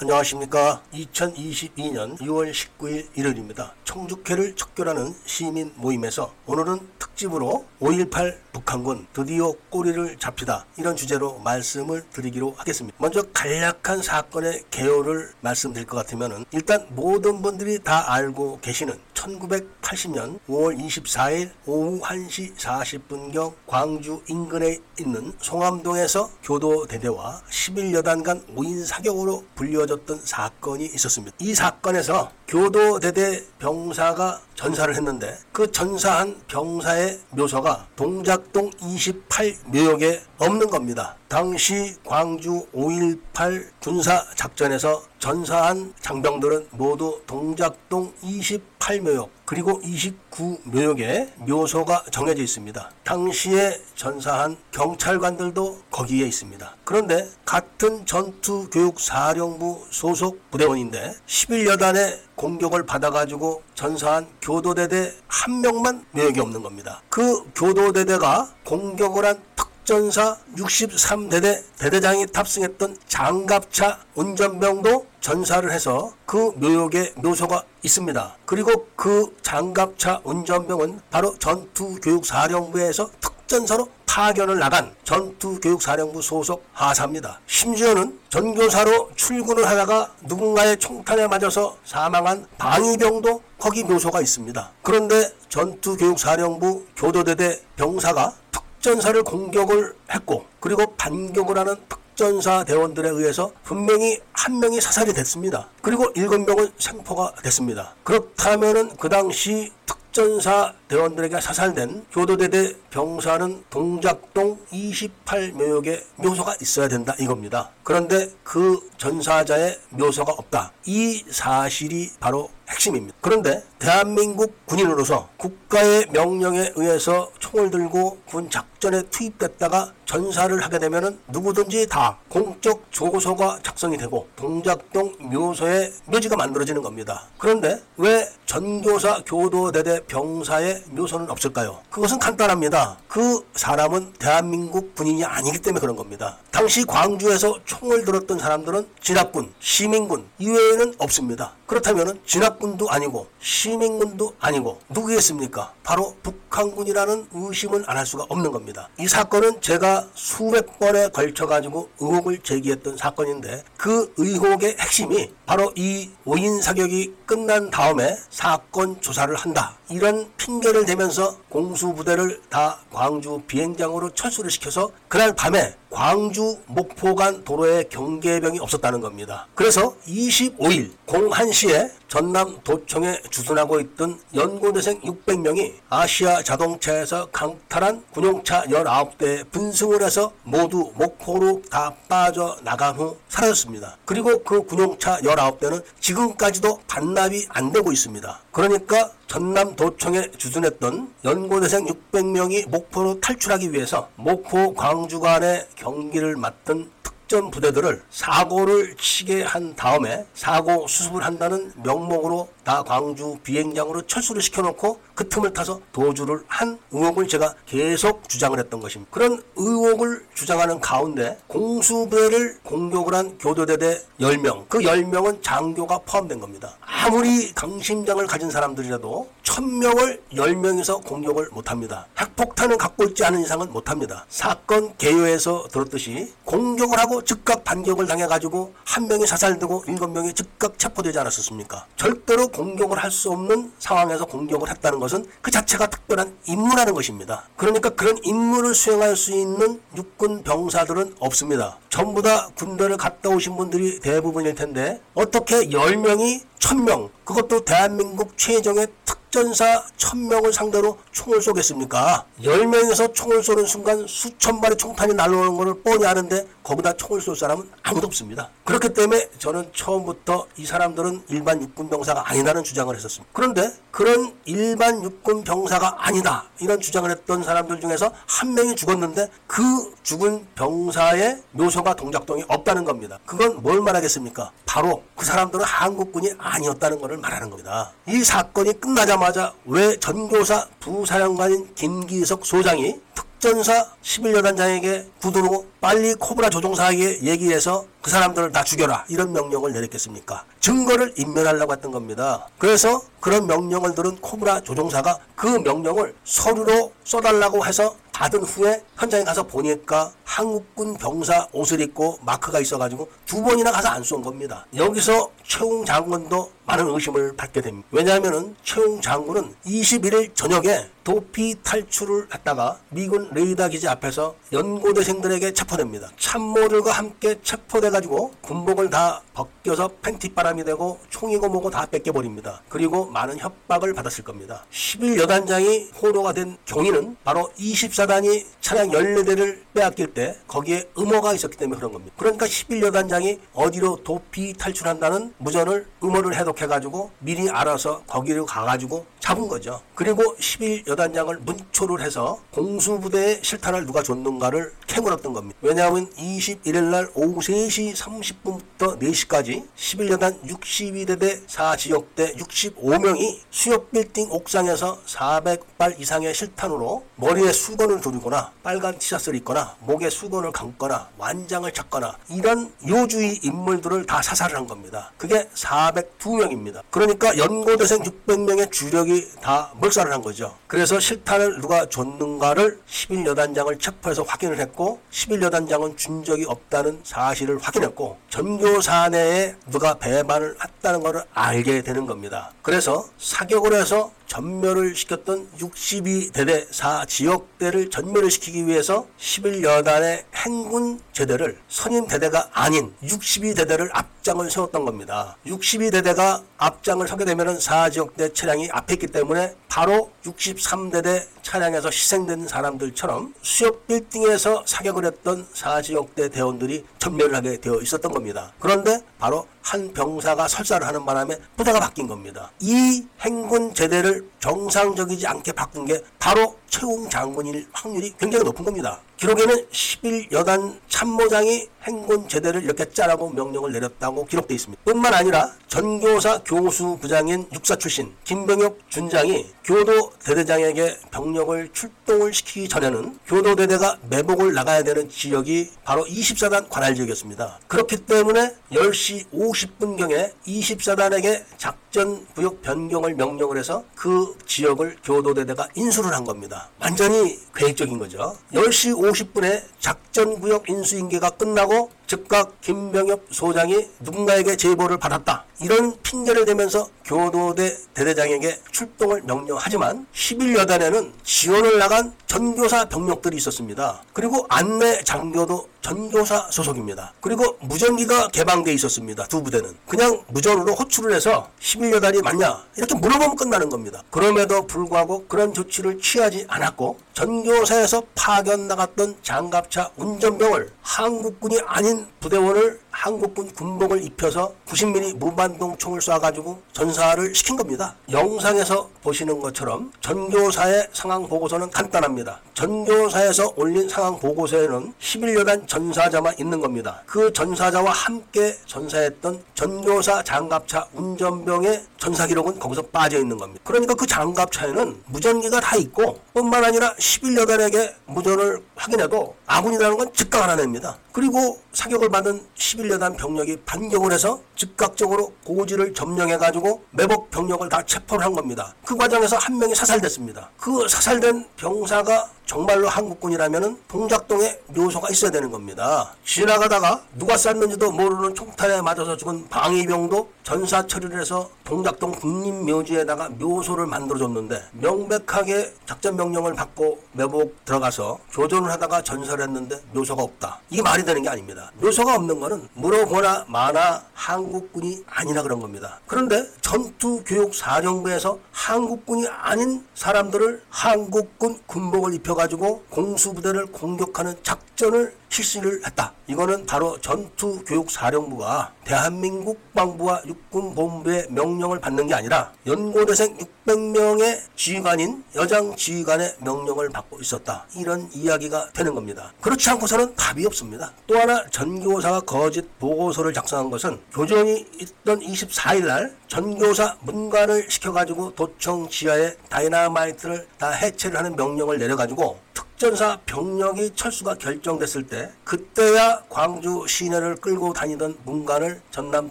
안녕하십니까. 2022년 6월 19일 일요일입니다. 청주회를 척결하는 시민 모임에서 오늘은 특집으로 5.18 북한군 드디어 꼬리를 잡히다 이런 주제로 말씀을 드리기로 하겠습니다. 먼저 간략한 사건의 개요를 말씀드릴 것 같으면 일단 모든 분들이 다 알고 계시는 1980년 5월 24일 오후 1시 40분경 광주 인근에 있는 송암동에서 교도대대와 11여단 간 5인 사격으로 불려 졌던 사건이 있었습니다. 이 사건에서 교도대대 병사가 전사를 했는데 그 전사한 병사의 묘소가 동작동 28묘역에 없는 겁니다. 당시 광주 5.18 군사작전에서 전사한 장병들은 모두 동작동 28 묘역 그리고 29묘역에 묘소가 정해져 있습니다. 당시에 전사한 경찰관들도 거기에 있습니다. 그런데 같은 전투교육사령부 소속 부대원인데 11여단의 공격을 받아가지고 전사한 교도대대 한 명만 묘역이 없는 겁니다. 그 교도대대가 공격을 한 특전사 63대대 대대장이 탑승했던 장갑차 운전병도 전사를 해서 그 묘역에 묘소가 있습니다. 그리고 그 장갑차 운전병은 바로 전투교육사령부에서 특전사로 파견을 나간 전투교육사령부 소속 하사입니다. 심지어는 전교사로 출근을 하다가 누군가의 총탄에 맞아서 사망한 방위병도 거기 묘소가 있습니다. 그런데 전투교육사령부 교도대대 병사가 특 전사를 공격을 했고 그리고 반격을 하는 특전사 대원들에 의해서 분명히 한 명이 사살이 됐습니다. 그리고 일곱 명은 생포가 됐습니다. 그렇다면은 그 당시 특전사 대원들에게 사살된 교도대대 병사는 동작동 28묘역에 묘소가 있어야 된다 이겁니다. 그런데 그 전사자의 묘소가 없다. 이 사실이 바로 핵심입니다. 그런데 대한민국 군인으로서 국가의 명령에 의해서 총을 들고 군 작전에 투입됐다가 전사를 하게 되면 누구든지 다 공적 조서가 작성이 되고 동작동 묘소에 묘지가 만들어지는 겁니다. 그런데 왜 전교사 교도대대 병사의 묘소는 없을까요? 그것은 간단합니다. 그 사람은 대한민국 군인이 아니기 때문에 그런 겁니다. 당시 광주에서 총을 들었던 사람들은 진압군, 시민군 이외에는 없습니다. 그렇다면 진압군도 아니고 시민군도 아니고 누구겠습니까? 바로 북한군이라는 의심은 안 할 수가 없는 겁니다. 이 사건은 제가 수백 번에 걸쳐 가지고 의혹을 제기했던 사건인데 그 의혹의 핵심이 바로 이 5인 사격이 끝난 다음에 사건 조사를 한다. 이런 핑계를 대면서 공수부대를 다 광주 비행장으로 철수를 시켜서 그날 밤에 광주 목포 간 도로에 경계병이 없었다는 겁니다. 그래서 25일 01시에 전남 도청에 주둔하고 있던 연고대생 600명이 아시아 자동차에서 강탈한 군용차 19대에 분승을 해서 모두 목포로 다 빠져나간 후 사라졌습니다. 그리고 그 군용차 19대는 지금까지도 반납이 안 되고 있습니다. 그러니까 전남 도청에 주둔했던 연고대생 600명이 목포로 탈출하기 위해서 목포 광주 간의 경기를 맡던 특전 부대들을 사고를 치게 한 다음에 사고 수습을 한다는 명목으로 다 광주 비행장으로 철수를 시켜놓고 그 틈을 타서 도주를 한 의혹을 제가 계속 주장을 했던 것입니다. 그런 의혹을 주장하는 가운데 공수부대를 공격을 한 교도대대 10명, 그 10명은 장교가 포함된 겁니다. 아무리 강심장을 가진 사람들이라도 1000명을 10명이서 공격을 못합니다. 핵폭탄을 갖고 있지 않은 이상은 못합니다. 사건 개요에서 들었듯이 공격을 하고 즉각 반격을 당해가지고 한 명이 사살되고 일곱 명이 즉각 체포되지 않았었습니까? 절대로 공격을 할 수 없는 상황에서 공격을 했다는 것은 그 자체가 특별한 임무라는 것입니다. 그러니까 그런 임무를 수행할 수 있는 육군 병사들은 없습니다. 전부 다 군대를 갔다 오신 분들이 대부분일 텐데 어떻게 10명이 1000명 그것도 대한민국 최정의 특 전사 1000명을 상대로 총을 쏘겠습니까? 10명에서 총을 쏘는 순간 수천 발의 총탄이 날아오는 것을 뻔히 아는데 거기다 총을 쏠 사람은 아무도 없습니다. 그렇기 때문에 저는 처음부터 이 사람들은 일반 육군 병사가 아니라는 주장을 했었습니다. 그런데 그런 일반 육군 병사가 아니다 이런 주장을 했던 사람들 중에서 한 명이 죽었는데 그 죽은 병사의 묘소가 동작동에 없다는 겁니다. 그건 뭘 말하겠습니까? 바로 그 사람들은 한국군이 아니었다는 것을 말하는 겁니다. 이 사건이 끝나자 마자 왜 전교사 부사령관인 김기석 소장이 작전사 11여단장에게 구두로 빨리 코브라 조종사에게 얘기해서 그 사람들을 다 죽여라 이런 명령을 내렸겠습니까? 증거를 인멸하려고 했던 겁니다. 그래서 그런 명령을 들은 코브라 조종사가 그 명령을 서류로 써달라고 해서 받은 후에 현장에 가서 보니까 한국군 병사 옷을 입고 마크가 있어가지고 두 번이나 가서 안 쏜 겁니다. 여기서 최웅 장군도 많은 의심을 받게 됩니다. 왜냐하면 최웅 장군은 21일 저녁에 도피 탈출을 했다가 미군 레이더 기지 앞에서 연고대생들에게 체포됩니다. 참모들과 함께 체포돼가지고 군복을 다 벗겨서 팬티바람이 되고 총이고 뭐고 다 뺏겨버립니다. 그리고 많은 협박을 받았을 겁니다. 11 여단장이 호로가 된 경위는 바로 24 단이 차량 14대를 빼앗길 때 거기에 음모가 있었기 때문에 그런 겁니다. 그러니까 11여단장이 어디로 도피 탈출한다는 무전을 음모를 해독해가지고 미리 알아서 거기로 가가지고 잡은 거죠. 그리고 11여단장을 문초를 해서 공수부대의 실탄을 누가 줬는가를 캐물었던 겁니다. 왜냐하면 21일 날 오후 3시 30분부터 4시까지 11여단 62대대 4지역대 65명이 수협 빌딩 옥상에서 400발 이상의 실탄으로 머리에 수건을 두르거나 빨간 티셔츠를 입거나 목에 수건을 감거나 완장을 찾거나 이런 요주의 인물들을 다 사살을 한 겁니다. 그게 402명입니다. 그러니까 연고대생 600명의 주력이 다 몰살을 한 거죠. 그래서 실탄을 누가 줬는가를 11여단장을 체포해서 확인을 했고 11여단장은 준 적이 없다는 사실을 확인했고 전교사 내에 누가 배반을 했다는 것을 알게 되는 겁니다. 그래서 사격을 해서 전멸을 시켰던 62대대 4 지역대를 전멸을 시키기 위해서 11여단의 행군 제대를 선임 대대가 아닌 62대대를 앞장을 세웠던 겁니다. 62대대가 앞장을 서게 되면 4지역대 차량이 앞에 있기 때문에 바로 63대대 차량에서 희생된 사람들처럼 수협 빌딩에서 사격을 했던 4지역대 대원들이 전멸을 하게 되어 있었던 겁니다. 그런데 바로 한 병사가 설사를 하는 바람에 부대가 바뀐 겁니다. 이 행군 제대를 정상적이지 않게 바꾼 게 바로 최웅 장군일 확률이 굉장히 높은 겁니다. 기록에는 11여단 참모장이 행군 제대를 이렇게 짜라고 명령을 내렸다고 기록되어 있습니다. 뿐만 아니라 전교사 교수 부장인 육사 출신 김병혁 준장이 교도 대대장에게 병력을 출동을 시키기 전에는 교도 대대가 매복을 나가야 되는 지역이 바로 24단 관할 지역이었습니다. 그렇기 때문에 10시 50분경에 24단에게 작전 구역 변경을 명령을 해서 그 지역을 교도 대대가 인수를 한 겁니다. 완전히 계획적인 거죠. 10시 50분에 작전 구역 인수인계가 끝나고 と 즉각 김병엽 소장이 누군가에게 제보를 받았다. 이런 핑계를 대면서 교도대 대대장에게 출동을 명령하지만 11여단에는 지원을 나간 전교사 병력들이 있었습니다. 그리고 안내 장교도 전교사 소속입니다. 그리고 무전기가 개방돼 있었습니다. 두 부대는. 그냥 무전으로 호출을 해서 11여단이 맞냐? 이렇게 물어보면 끝나는 겁니다. 그럼에도 불구하고 그런 조치를 취하지 않았고 전교사에서 파견 나갔던 장갑차 운전병을 한국군이 아닌 부대원을 한국군 군복을 입혀서 90mm 무반동 총을 쏴가지고 전사를 시킨 겁니다. 영상에서 보시는 것처럼 전교사의 상황 보고서는 간단합니다. 전교사에서 올린 상황 보고서에는 11여단 전사자만 있는 겁니다. 그 전사자와 함께 전사했던 전교사 장갑차 운전병의 전사 기록은 거기서 빠져 있는 겁니다. 그러니까 그 장갑차에는 무전기가 다 있고 뿐만 아니라 11여단에게 무전을 확인해도 아군이라는 건 즉각 알아냅니다. 그리고 사격을 받은 11 여단 병력이 반격을 해서 즉각적으로 고지를 점령해가지고 매복 병력을 다 체포를 한 겁니다. 그 과정에서 한 명이 사살됐습니다. 그 사살된 병사가 정말로 한국군이라면 동작동에 묘소가 있어야 되는 겁니다. 지나가다가 누가 쐈는지도 모르는 총탄에 맞아서 죽은 방위병도 전사 처리를 해서 동작동 국립묘지에다가 묘소를 만들어줬는데 명백하게 작전 명령을 받고 매복 들어가서 교전을 하다가 전설을 했는데 묘소가 없다. 이게 말이 되는 게 아닙니다. 묘소가 없는 거는 물어보나 마나 한국군이 아니라 그런 겁니다. 그런데 전투교육사령부에서 한국군이 아닌 사람들을 한국군 군복을 입혀 가지고 공수부대를 공격하는 작전을 실시를 했다. 이거는 바로 전투교육사령부가 대한민국 국방부와 육군본부의 명령을 받는 게 아니라 연고대생 600명의 지휘관인 여장 지휘관의 명령을 받고 있었다. 이런 이야기가 되는 겁니다. 그렇지 않고서는 답이 없습니다. 또 하나 전교사가 거짓 보고서를 작성한 것은 교전이 있던 24일 날 전교사 문관을 시켜가지고 도청 지하에 다이나마이트를 다 해체를 하는 명령을 내려가지고 특 전사 병력이 철수가 결정됐을 때 그때야 광주 시내를 끌고 다니던 문관을 전남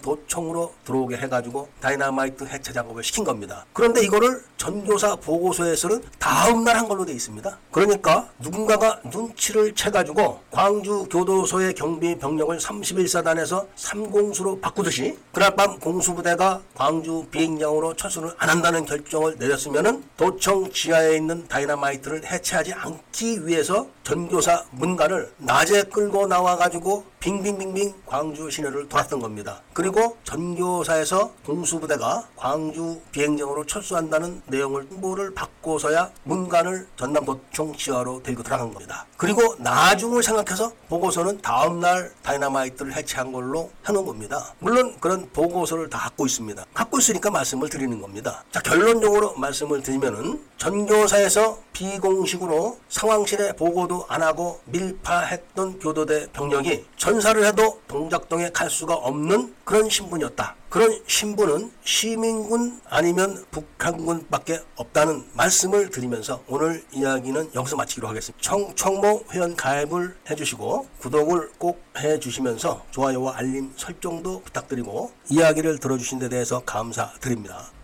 도청으로 들어오게 해가지고 다이나마이트 해체 작업을 시킨 겁니다. 그런데 이거를 전교사 보고서에서는 다음 날 한 걸로 돼 있습니다. 그러니까 누군가가 눈치를 채가지고 광주 교도소의 경비 병력을 31사단에서 3공수로 바꾸듯이 그날 밤 공수부대가 광주 비행장으로 철수를 안 한다는 결정을 내렸으면은 도청 지하에 있는 다이나마이트를 해체하지 않기 위해서 전교사 문관을 낮에 끌고 나와 가지고 빙빙빙빙 광주 시내를 돌았던 겁니다. 그리고 전교사에서 공수부대가 광주 비행장으로 철수한다는 내용을 통보를 받고서야 문관을 전남도청 지하로 들고 들어간 겁니다. 그리고 나중을 생각해서 보고서는 다음날 다이나마이트를 해체한 걸로 해놓은 겁니다. 물론 그런 보고서를 다 갖고 있습니다. 갖고 있으니까 말씀을 드리는 겁니다. 자 결론적으로 말씀을 드리면은 전교사에서 비공식으로 상황실에 보고도 안 하고 밀파했던 교도대 병력이 전사를 해도 동작동에 갈 수가 없는 그런 신분이었다. 그런 신분은 시민군 아니면 북한군밖에 없다는 말씀을 드리면서 오늘 이야기는 여기서 마치기로 하겠습니다. 청, 청모 회원 가입을 해주시고 구독을 꼭 해주시면서 좋아요와 알림 설정도 부탁드리고 이야기를 들어주신 데 대해서 감사드립니다.